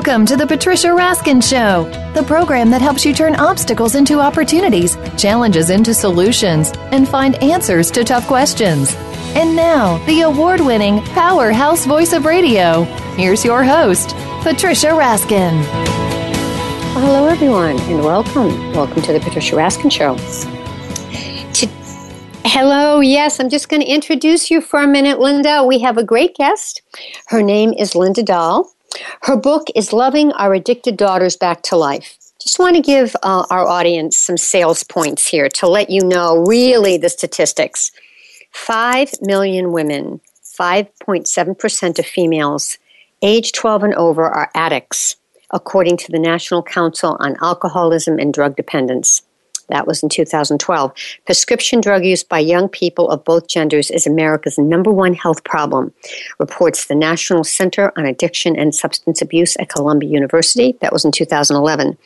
Welcome to the Patricia Raskin Show, the program that helps you turn obstacles into opportunities, challenges into solutions, and find answers to tough questions. And now, the award winning powerhouse voice of radio. Here's your host, Patricia Raskin. Hello, everyone, and welcome. Welcome to the Patricia Raskin Show. Hello, yes, I'm just going to introduce you for a minute, Linda. We have a great guest. Her name is Linda Dahl. Her book is Loving Our Addicted Daughters Back to Life. Just want to give uh, our audience some sales points here to let you know really the statistics. 5 million women, 5.7% of females, age 12 and over are addicts, according to the National Council on Alcoholism and Drug Dependence. That was in 2012. Prescription drug use by young people of both genders is America's number one health problem, reports the National Center on Addiction and Substance Abuse at Columbia University. That was in 2011.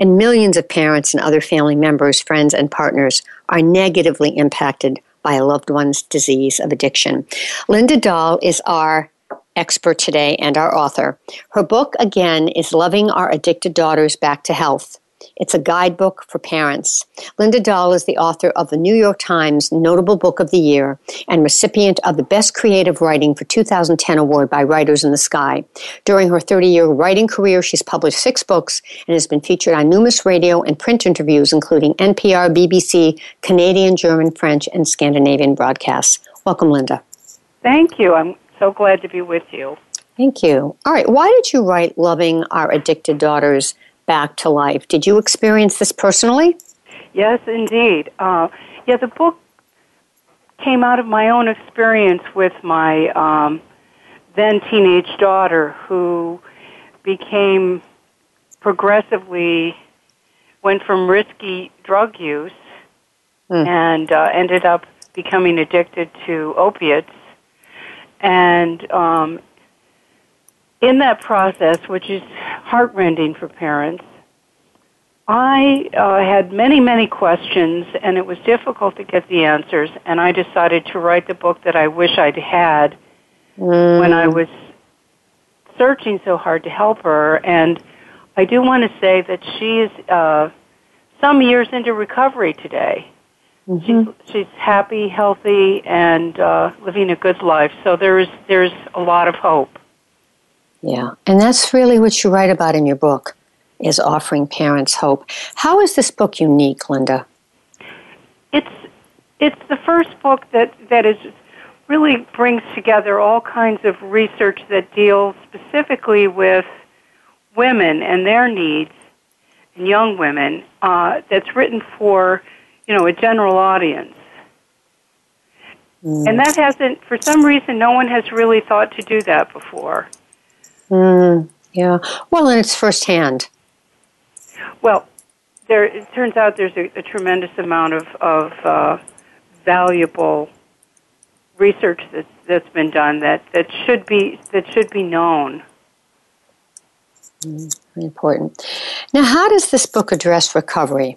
And millions of parents and other family members, friends, and partners are negatively impacted by a loved one's disease of addiction. Linda Dahl is our expert today and our author. Her book, again, is Loving Our Addicted Daughters Back to Health. It's a guidebook for parents. Linda Dahl is the author of the New York Times Notable Book of the Year and recipient of the Best Creative Writing for 2010 award by Writers in the Sky. During her 30 year writing career, she's published six books and has been featured on numerous radio and print interviews, including NPR, BBC, Canadian, German, French, and Scandinavian broadcasts. Welcome, Linda. Thank you. I'm so glad to be with you. Thank you. All right. Why did you write Loving Our Addicted Daughters back to life. Did you experience this personally? Yes, indeed. Uh, yeah, the book came out of my own experience with my um, then teenage daughter who became progressively went from risky drug use mm. and uh, ended up becoming addicted to opiates and um, in that process, which is heartrending for parents, I uh, had many, many questions, and it was difficult to get the answers. And I decided to write the book that I wish I'd had mm. when I was searching so hard to help her. And I do want to say that she is uh, some years into recovery today. Mm-hmm. She's, she's happy, healthy, and uh, living a good life. So there's there's a lot of hope. Yeah, and that's really what you write about in your book is offering parents hope. How is this book unique, Linda? It's it's the first book that that is really brings together all kinds of research that deals specifically with women and their needs and young women uh, that's written for you know a general audience mm. and that hasn't for some reason no one has really thought to do that before Mm, yeah. Well, and it's firsthand. Well, there it turns out there's a, a tremendous amount of of uh, valuable research that's that's been done that that should be that should be known. Mm, important. Now, how does this book address recovery?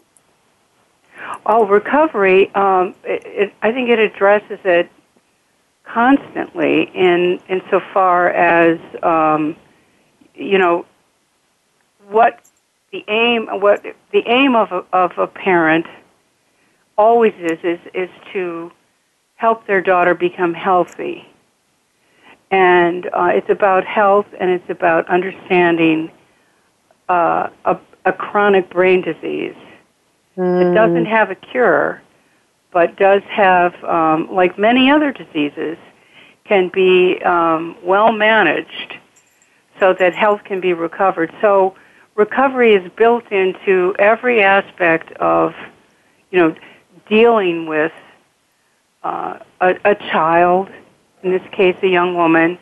Oh, recovery. Um, it, it, I think it addresses it constantly in insofar as um, you know, what the aim, what the aim of a, of a parent always is, is, is to help their daughter become healthy. And uh, it's about health and it's about understanding uh, a, a chronic brain disease mm. that doesn't have a cure, but does have, um, like many other diseases, can be um, well managed so that health can be recovered. So recovery is built into every aspect of, you know, dealing with uh, a, a child, in this case, a young woman,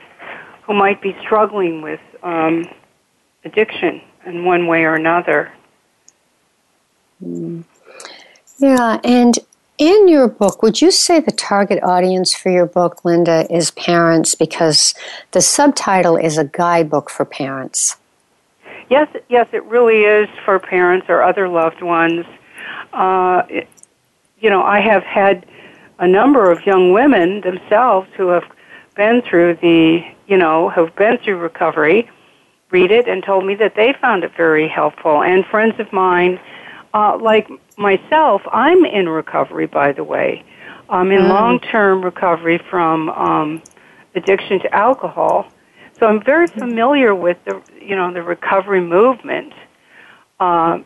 who might be struggling with um, addiction in one way or another. Mm. Yeah, and in your book, would you say the target audience for your book, Linda, is parents because the subtitle is a guidebook for parents? Yes, yes, it really is for parents or other loved ones. Uh, it, you know, I have had a number of young women themselves who have been through the, you know, have been through recovery, read it and told me that they found it very helpful. And friends of mine, uh, like myself, I'm in recovery, by the way. I'm in mm. long-term recovery from um, addiction to alcohol. So I'm very familiar with the, you know, the recovery movement. Uh,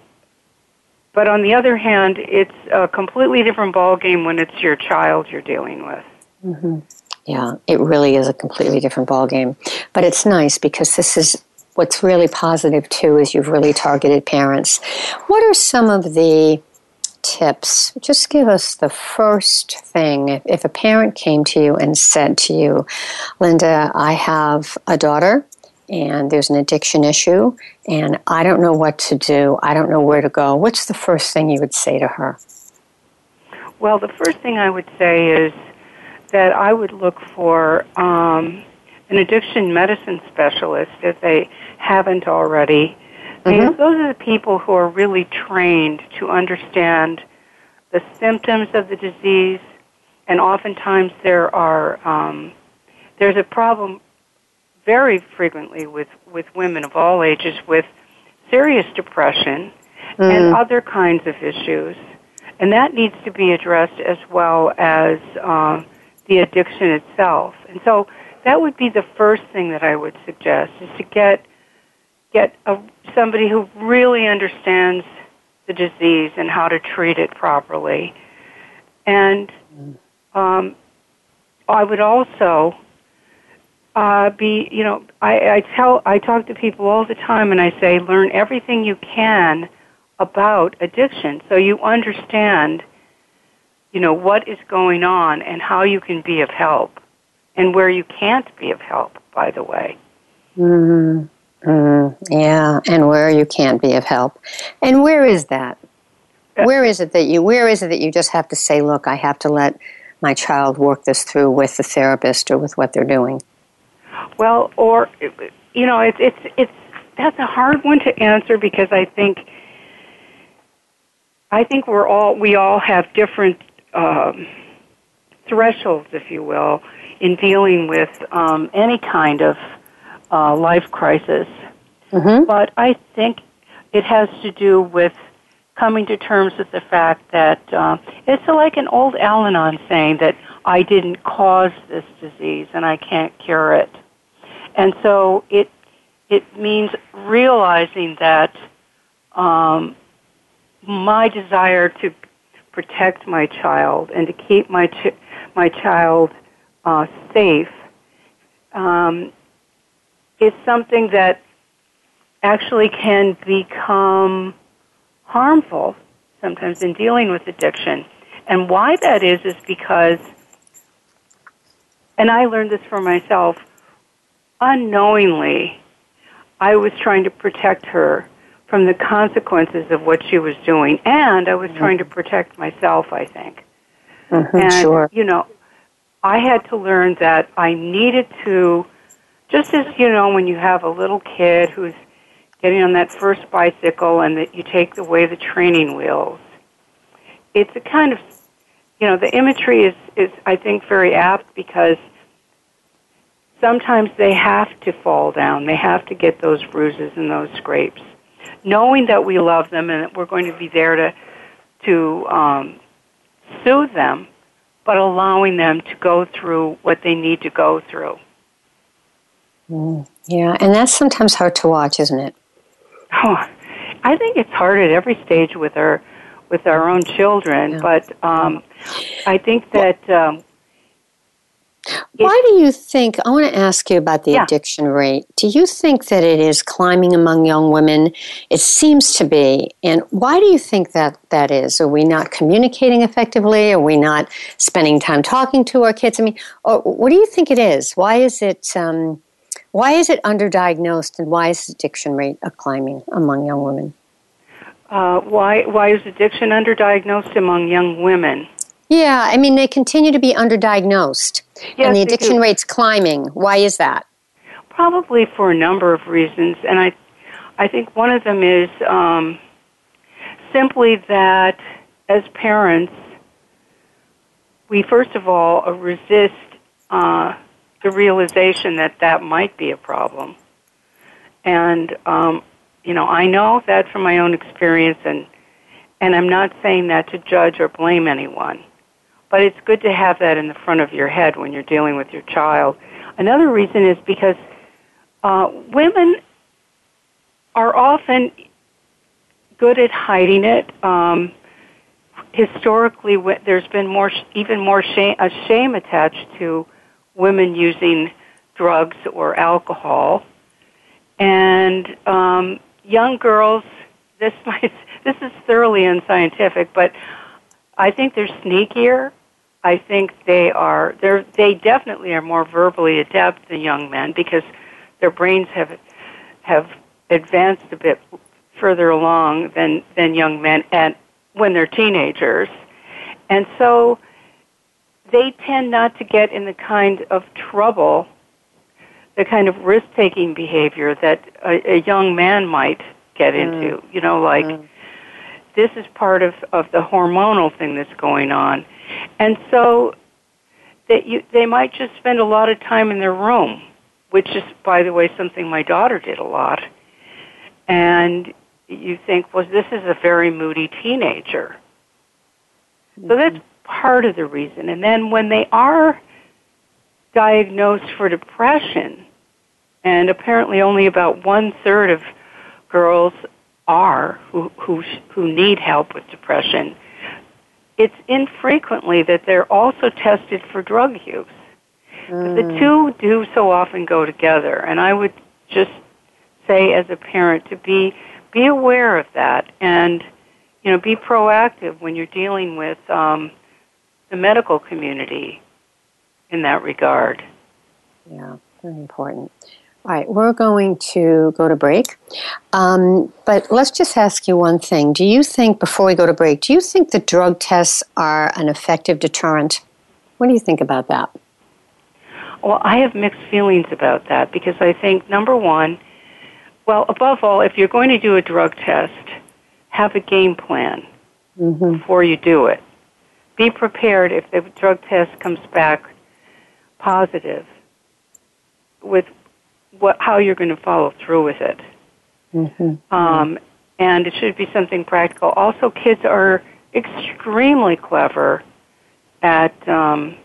but on the other hand, it's a completely different ballgame when it's your child you're dealing with. Mm-hmm. Yeah, it really is a completely different ballgame. But it's nice because this is what's really positive too is you've really targeted parents. What are some of the tips? Just give us the first thing. If, if a parent came to you and said to you, Linda, I have a daughter and there's an addiction issue and I don't know what to do. I don't know where to go. What's the first thing you would say to her? Well, the first thing I would say is that I would look for um, an addiction medicine specialist if they haven't already. Mm-hmm. Those are the people who are really trained to understand the symptoms of the disease, and oftentimes there are um, there's a problem very frequently with, with women of all ages with serious depression mm. and other kinds of issues. And that needs to be addressed as well as uh, the addiction itself. And so that would be the first thing that I would suggest is to get get a, somebody who really understands the disease and how to treat it properly. And um, I would also uh, be, you know, I, I tell, I talk to people all the time and I say, learn everything you can about addiction so you understand, you know, what is going on and how you can be of help and where you can't be of help, by the way. Mm-hmm. Mm, yeah, and where you can't be of help. And where is that? Where is it that you where is it that you just have to say, look, I have to let my child work this through with the therapist or with what they're doing? Well, or you know, it's it's it's that's a hard one to answer because I think I think we're all we all have different um, thresholds, if you will, in dealing with um, any kind of uh, life crisis. Mm-hmm. But I think it has to do with coming to terms with the fact that uh, it's like an old Al-Anon saying that I didn't cause this disease and I can't cure it. And so it it means realizing that um, my desire to protect my child and to keep my ch- my child uh, safe um, is something that actually can become harmful sometimes in dealing with addiction. And why that is is because, and I learned this for myself unknowingly, I was trying to protect her from the consequences of what she was doing, and I was mm-hmm. trying to protect myself, I think. Mm-hmm, and, sure. you know, I had to learn that I needed to, just as, you know, when you have a little kid who's getting on that first bicycle and that you take away the training wheels, it's a kind of, you know, the imagery is, is I think, very apt because – sometimes they have to fall down. They have to get those bruises and those scrapes, knowing that we love them and that we're going to be there to to um, soothe them, but allowing them to go through what they need to go through. Mm, yeah, and that's sometimes hard to watch, isn't it? Oh, I think it's hard at every stage with our with our own children, yeah. but um, I think that um, Why do you think? I want to ask you about the yeah. addiction rate. Do you think that it is climbing among young women? It seems to be. And why do you think that that is? Are we not communicating effectively? Are we not spending time talking to our kids? I mean, what do you think it is? Why is it? Um, why is it underdiagnosed, and why is addiction rate climbing among young women? Uh, why why is addiction underdiagnosed among young women? Yeah, I mean they continue to be underdiagnosed, yes, and the addiction rate's climbing. Why is that? Probably for a number of reasons, and I, I think one of them is um, simply that as parents, we first of all resist uh, the realization that that might be a problem, and um, you know I know that from my own experience, and and I'm not saying that to judge or blame anyone. But it's good to have that in the front of your head when you're dealing with your child. Another reason is because uh, women are often good at hiding it. Um, historically, there's been more, even more shame, a shame attached to women using drugs or alcohol, and um, young girls. This might, this is thoroughly unscientific, but I think they're sneakier I think they are they they definitely are more verbally adept than young men because their brains have have advanced a bit further along than than young men at when they're teenagers. And so they tend not to get in the kind of trouble, the kind of risk taking behavior that a, a young man might get mm. into. You know, like mm. this is part of, of the hormonal thing that's going on. And so that you, they might just spend a lot of time in their room, which is, by the way, something my daughter did a lot. And you think, well, this is a very moody teenager. Mm-hmm. So that's part of the reason. And then when they are diagnosed for depression, and apparently only about one third of girls are who, who, who need help with depression, it's infrequently that they're also tested for drug use. Mm. The two do so often go together, and I would just say as a parent to be be aware of that and you know be proactive when you're dealing with um, the medical community in that regard. Yeah, very important. All right, we're going to go to break. Um, but let's just ask you one thing. Do you think, before we go to break, do you think that drug tests are an effective deterrent? What do you think about that? Well, I have mixed feelings about that because I think, number one, well, above all, if you're going to do a drug test, have a game plan mm-hmm. before you do it. Be prepared if the drug test comes back positive with what how you're going to follow through with it. Mm-hmm. Um, and it should be something practical. Also, kids are extremely clever at um,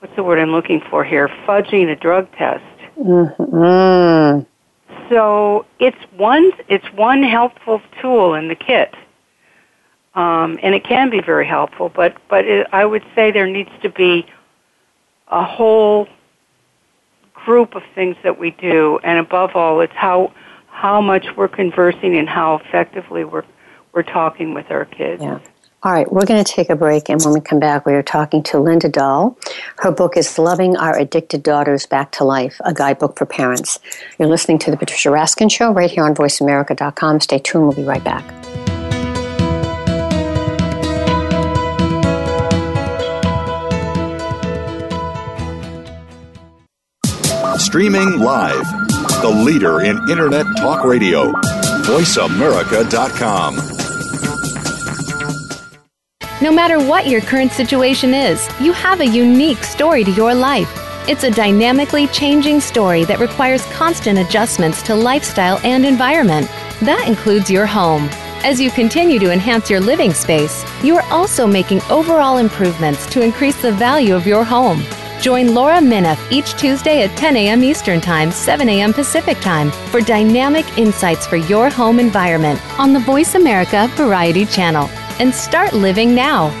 what's the word I'm looking for here? Fudging a drug test. Mm-hmm. So it's one it's one helpful tool in the kit, um, and it can be very helpful. But but it, I would say there needs to be a whole group of things that we do, and above all, it's how how much we're conversing and how effectively we're we're talking with our kids. Yeah. All right, we're going to take a break, and when we come back, we are talking to Linda Dahl. Her book is Loving Our Addicted Daughters Back to Life, a guidebook for parents. You're listening to The Patricia Raskin Show right here on VoiceAmerica.com. Stay tuned, we'll be right back. Streaming live. The leader in Internet talk radio. VoiceAmerica.com. No matter what your current situation is, you have a unique story to your life. It's a dynamically changing story that requires constant adjustments to lifestyle and environment. That includes your home. As you continue to enhance your living space, you are also making overall improvements to increase the value of your home. Join Laura Minoff each Tuesday at 10 a.m. Eastern Time, 7 a.m. Pacific Time for dynamic insights for your home environment on the Voice America Variety Channel. And start living now.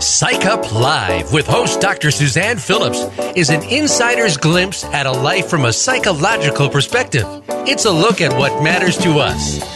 Psych Up Live with host Dr. Suzanne Phillips is an insider's glimpse at a life from a psychological perspective. It's a look at what matters to us.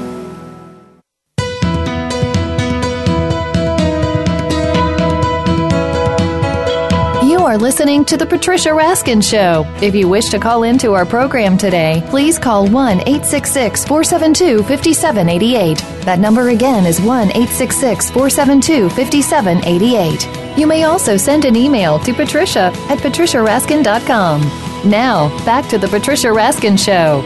Are listening to The Patricia Raskin Show. If you wish to call into our program today, please call 1 866 472 5788. That number again is 1 866 472 5788. You may also send an email to patricia at patriciaraskin.com. Now, back to The Patricia Raskin Show.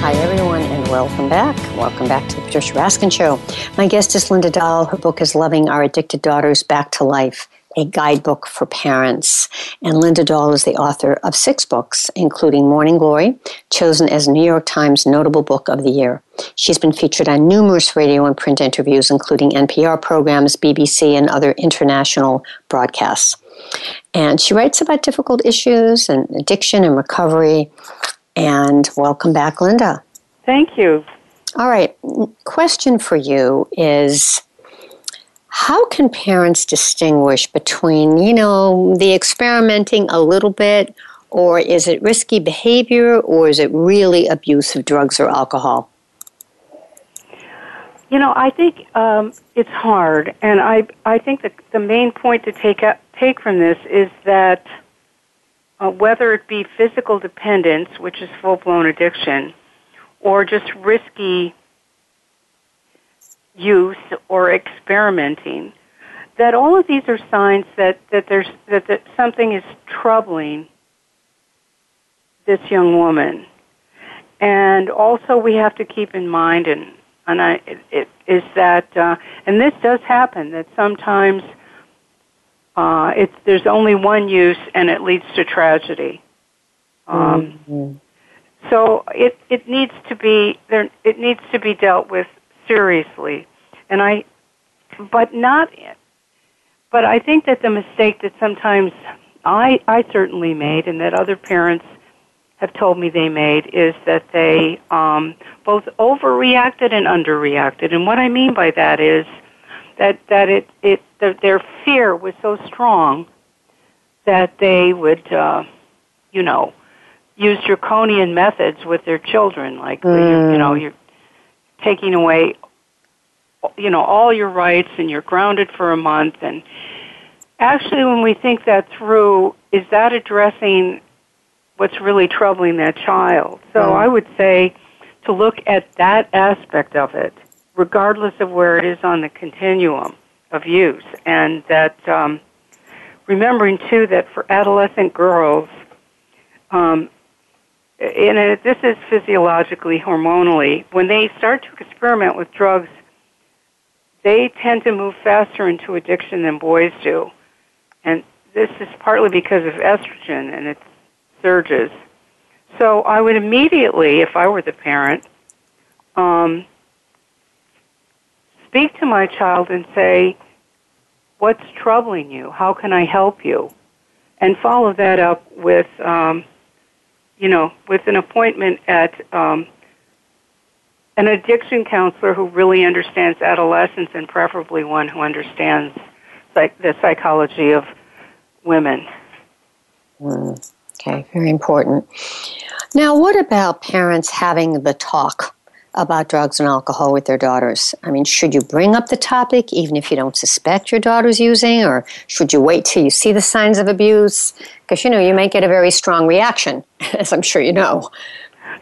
Hi, everyone, and welcome back. Welcome back to the Patricia Raskin Show. My guest is Linda Dahl. Her book is Loving Our Addicted Daughters Back to Life a guidebook for parents. And Linda Dahl is the author of six books, including Morning Glory, chosen as New York Times Notable Book of the Year. She's been featured on numerous radio and print interviews, including NPR programs, BBC, and other international broadcasts. And she writes about difficult issues and addiction and recovery. And welcome back, Linda. Thank you. All right. Question for you is how can parents distinguish between, you know, the experimenting a little bit, or is it risky behavior, or is it really abuse of drugs or alcohol? You know, I think um, it's hard, and I I think that the main point to take take from this is that uh, whether it be physical dependence, which is full blown addiction, or just risky use or experimenting, that all of these are signs that, that there's that, that something is troubling this young woman. And also we have to keep in mind and and I it, it is that uh, and this does happen that sometimes uh, it's there's only one use and it leads to tragedy. Um, mm-hmm. So it it needs to be there. It needs to be dealt with seriously. And I, but not, but I think that the mistake that sometimes I, I certainly made and that other parents have told me they made is that they um, both overreacted and underreacted. And what I mean by that is that, that it, it, the, their fear was so strong that they would, uh, you know, use draconian methods with their children, like mm. you, you know, mm. you're taking away you know all your rights and you're grounded for a month. And actually when we think that through is that addressing what's really troubling that child? So mm. i would say to look at that aspect of it regardless of where it is on the continuum of use. And that um, remembering too that for adolescent girls um, and this is physiologically hormonally when they start to experiment with drugs they tend to move faster into addiction than boys do. And this is partly because of estrogen and its surges. So I would immediately, if I were the parent, um, speak to my child and say, What's troubling you? How can I help you? And follow that up with, um, you know, with an appointment at um, an addiction counselor who really understands adolescence and preferably one who understands the psychology of women. Mm, okay, very important. Now, what about parents having the talk about drugs and alcohol with their daughters? I mean, should you bring up the topic even if you don't suspect your daughter's using, or should you wait till you see the signs of abuse? Because, you know, you might get a very strong reaction, as I'm sure you know.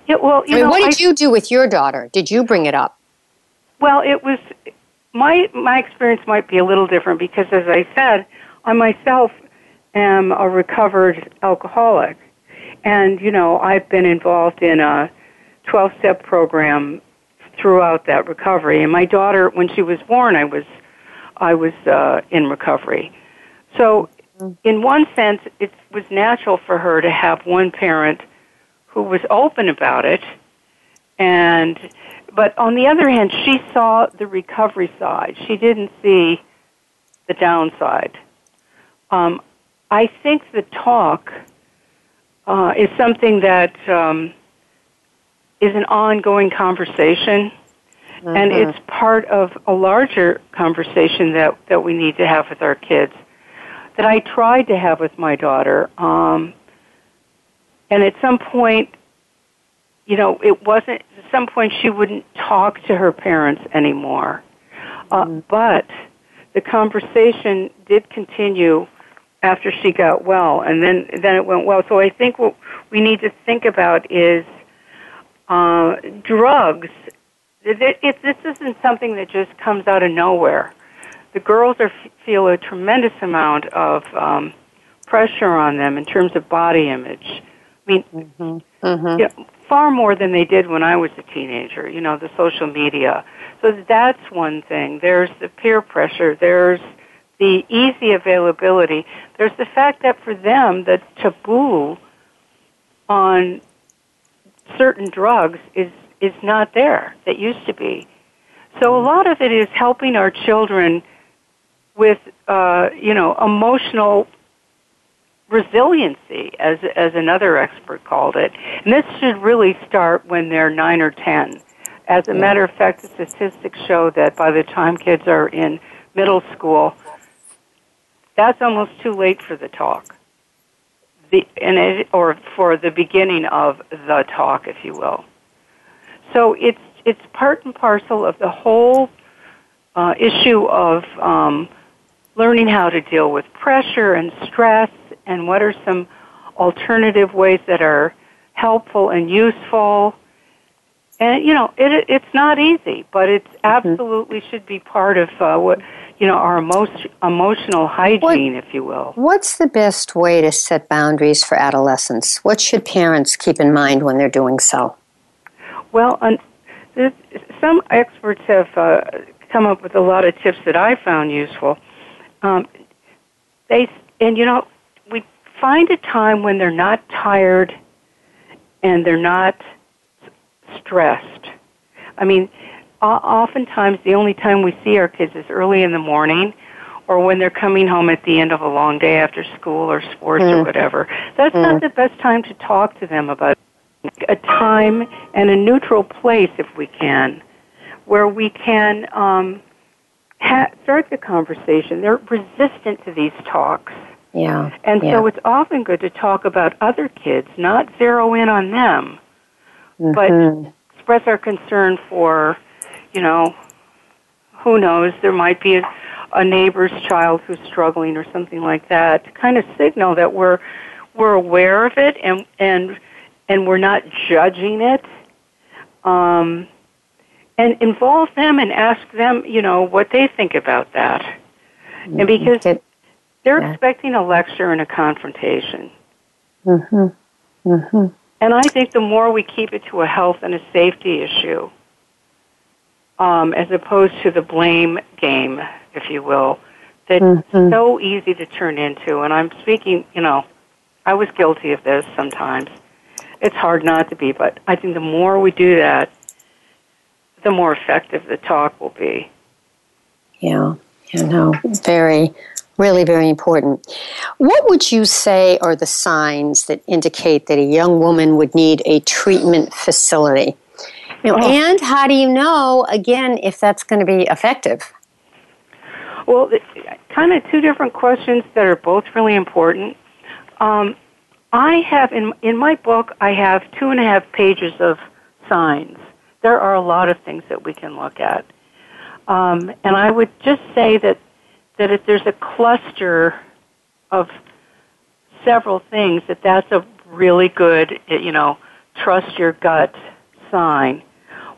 Yeah, well, I mean, know, what did I, you do with your daughter? Did you bring it up? Well, it was my my experience might be a little different because, as I said, I myself am a recovered alcoholic. And, you know, I've been involved in a 12 step program throughout that recovery. And my daughter, when she was born, I was, I was uh, in recovery. So, in one sense, it was natural for her to have one parent who was open about it. And, but on the other hand, she saw the recovery side. She didn't see the downside. Um, I think the talk uh, is something that um, is an ongoing conversation, mm-hmm. and it's part of a larger conversation that, that we need to have with our kids. That I tried to have with my daughter, um, and at some point, you know, it wasn't. At some point, she wouldn't talk to her parents anymore, uh, mm-hmm. but the conversation did continue after she got well, and then then it went well. So I think what we need to think about is uh, drugs. It, it, this isn't something that just comes out of nowhere. The girls are feel a tremendous amount of um, pressure on them in terms of body image. I mean, mm-hmm. Mm-hmm. You know, far more than they did when I was a teenager. You know, the social media. So that's one thing. There's the peer pressure. There's the easy availability. There's the fact that for them, the taboo on certain drugs is, is not there that used to be. So a lot of it is helping our children with, uh, you know, emotional resiliency, as, as another expert called it. And this should really start when they're nine or ten. As a matter of fact, the statistics show that by the time kids are in middle school, that's almost too late for the talk. The, it, or for the beginning of the talk, if you will. So it's it's part and parcel of the whole uh, issue of um, learning how to deal with pressure and stress, and what are some alternative ways that are helpful and useful. And you know, it, it's not easy, but it mm-hmm. absolutely should be part of uh, what you know, our emo- emotional hygiene, what, if you will. What's the best way to set boundaries for adolescents? What should parents keep in mind when they're doing so? Well, um, some experts have uh, come up with a lot of tips that I found useful. Um, they and you know, we find a time when they're not tired and they're not stressed. I mean, oftentimes the only time we see our kids is early in the morning or when they're coming home at the end of a long day after school or sports mm. or whatever. That's mm. not the best time to talk to them about a time and a neutral place if we can where we can um, ha- start the conversation. They're resistant to these talks. Yeah. And yeah. so it's often good to talk about other kids, not zero in on them, mm-hmm. but express our concern for you know, who knows, there might be a, a neighbor's child who's struggling or something like that to kind of signal that we're we're aware of it and and and we're not judging it. Um, and involve them and ask them, you know, what they think about that. Mm-hmm. And because they're yeah. expecting a lecture and a confrontation. Mm-hmm. Mm-hmm. And I think the more we keep it to a health and a safety issue, um, as opposed to the blame game, if you will, that's mm-hmm. so easy to turn into. And I'm speaking, you know, I was guilty of this sometimes. It's hard not to be, but I think the more we do that, the more effective the talk will be. Yeah, you know, very, really very important. What would you say are the signs that indicate that a young woman would need a treatment facility? Know, oh. And how do you know, again, if that's going to be effective? Well, kind of two different questions that are both really important. Um, I have in in my book, I have two and a half pages of signs. There are a lot of things that we can look at, um, and I would just say that that if there's a cluster of several things, that that's a really good, you know, trust your gut sign.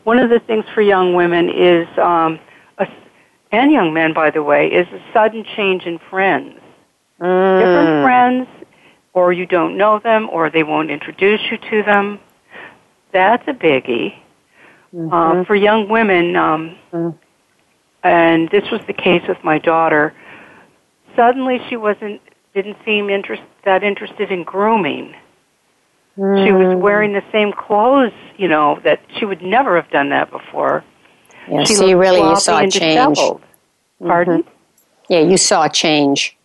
One of the things for young women is, um, a, and young men, by the way, is a sudden change in friends. Mm. Different friends, or you don't know them, or they won't introduce you to them. That's a biggie. Mm-hmm. Uh, for young women, um, mm. And this was the case with my daughter. Suddenly, she wasn't didn't seem interest, that interested in grooming. Mm. She was mm. wearing the same clothes, you know, that she would never have done that before. Yeah, she see, really, you saw a change. Mm-hmm. Pardon? Yeah, you saw a change.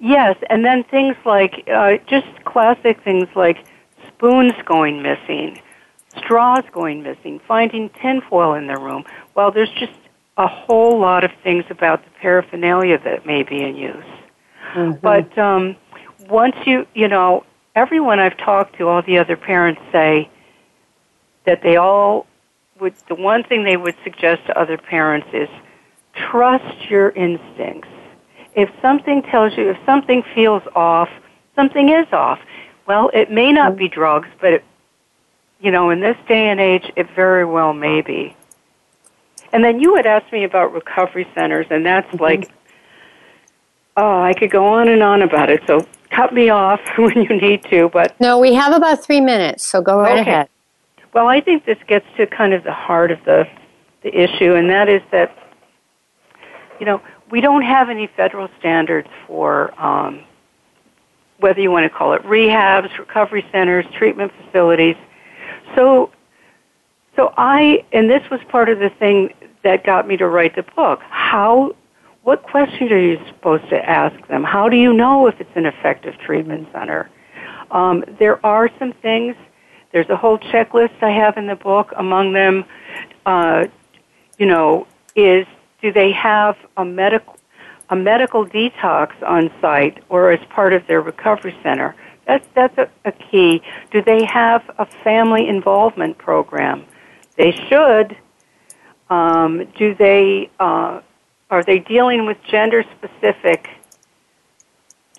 Yes, and then things like uh, just classic things like spoons going missing, straws going missing, finding tinfoil in their room. Well, there's just a whole lot of things about the paraphernalia that may be in use. Mm-hmm. But um, once you, you know, everyone I've talked to, all the other parents say that they all would, the one thing they would suggest to other parents is trust your instincts. If something tells you, if something feels off, something is off. Well, it may not be drugs, but it, you know, in this day and age, it very well may be. And then you had asked me about recovery centers, and that's mm-hmm. like, oh, I could go on and on about it. So cut me off when you need to. But no, we have about three minutes, so go right okay. ahead. Well, I think this gets to kind of the heart of the the issue, and that is that you know we don't have any federal standards for um, whether you want to call it rehabs, recovery centers, treatment facilities. So, so I, and this was part of the thing that got me to write the book. How, what questions are you supposed to ask them? How do you know if it's an effective treatment center? Um, there are some things. There's a whole checklist I have in the book. Among them, uh, you know, is do they have a medical a medical detox on site or as part of their recovery center? That's that's a, a key. Do they have a family involvement program? They should. Um, do they uh, are they dealing with gender specific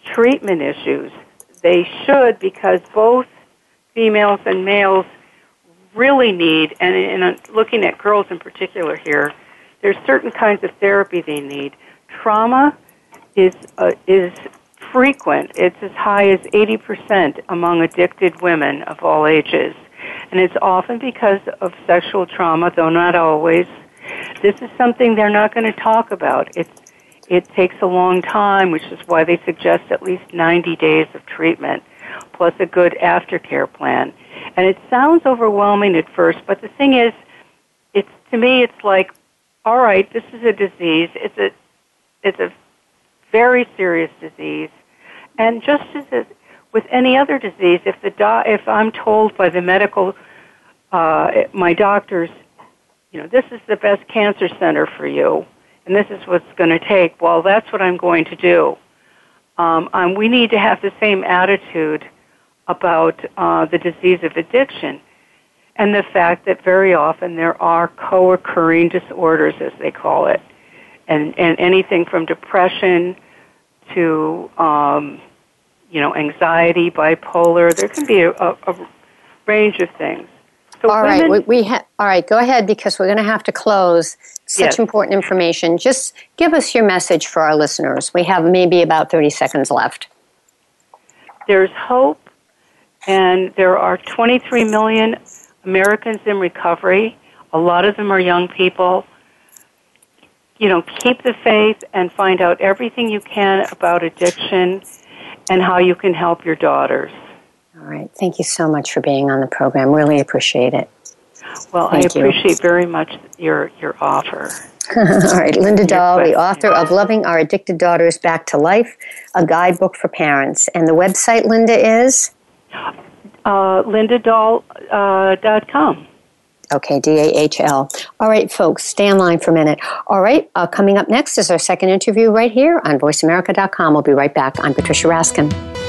treatment issues? They should because both females and males really need, and in, looking at girls in particular here, there's certain kinds of therapy they need. Trauma is uh, is frequent. It's as high as 80% among addicted women of all ages. And it's often because of sexual trauma, though not always. This is something they're not going to talk about. It's, it takes a long time, which is why they suggest at least 90 days of treatment, plus a good aftercare plan. And it sounds overwhelming at first, but the thing is, it's, to me, it's like all right, this is a disease. It's a it's a very serious disease, and just as it, with any other disease, if the do- if I'm told by the medical uh, my doctors, you know, this is the best cancer center for you, and this is what's going to take. Well, that's what I'm going to do. Um, um, we need to have the same attitude about uh, the disease of addiction and the fact that very often there are co-occurring disorders, as they call it, and, and anything from depression to, um, you know, anxiety, bipolar. There can be a, a, a range of things. So all women, right, we, we ha- all right. Go ahead because we're going to have to close. Such yes. important information. Just give us your message for our listeners. We have maybe about thirty seconds left. There's hope, and there are 23 million Americans in recovery. A lot of them are young people. You know, keep the faith and find out everything you can about addiction and how you can help your daughters. All right. Thank you so much for being on the program. Really appreciate it. Well, Thank I appreciate you. very much your your offer. All right, Linda Dahl, the author of Loving Our Addicted Daughters Back to Life, a guidebook for parents. And the website, Linda, is? uh, lindadahl.com. Uh, okay, D A H L. All right, folks, stay online for a minute. All right, uh, coming up next is our second interview right here on voiceamerica.com. We'll be right back. I'm Patricia Raskin.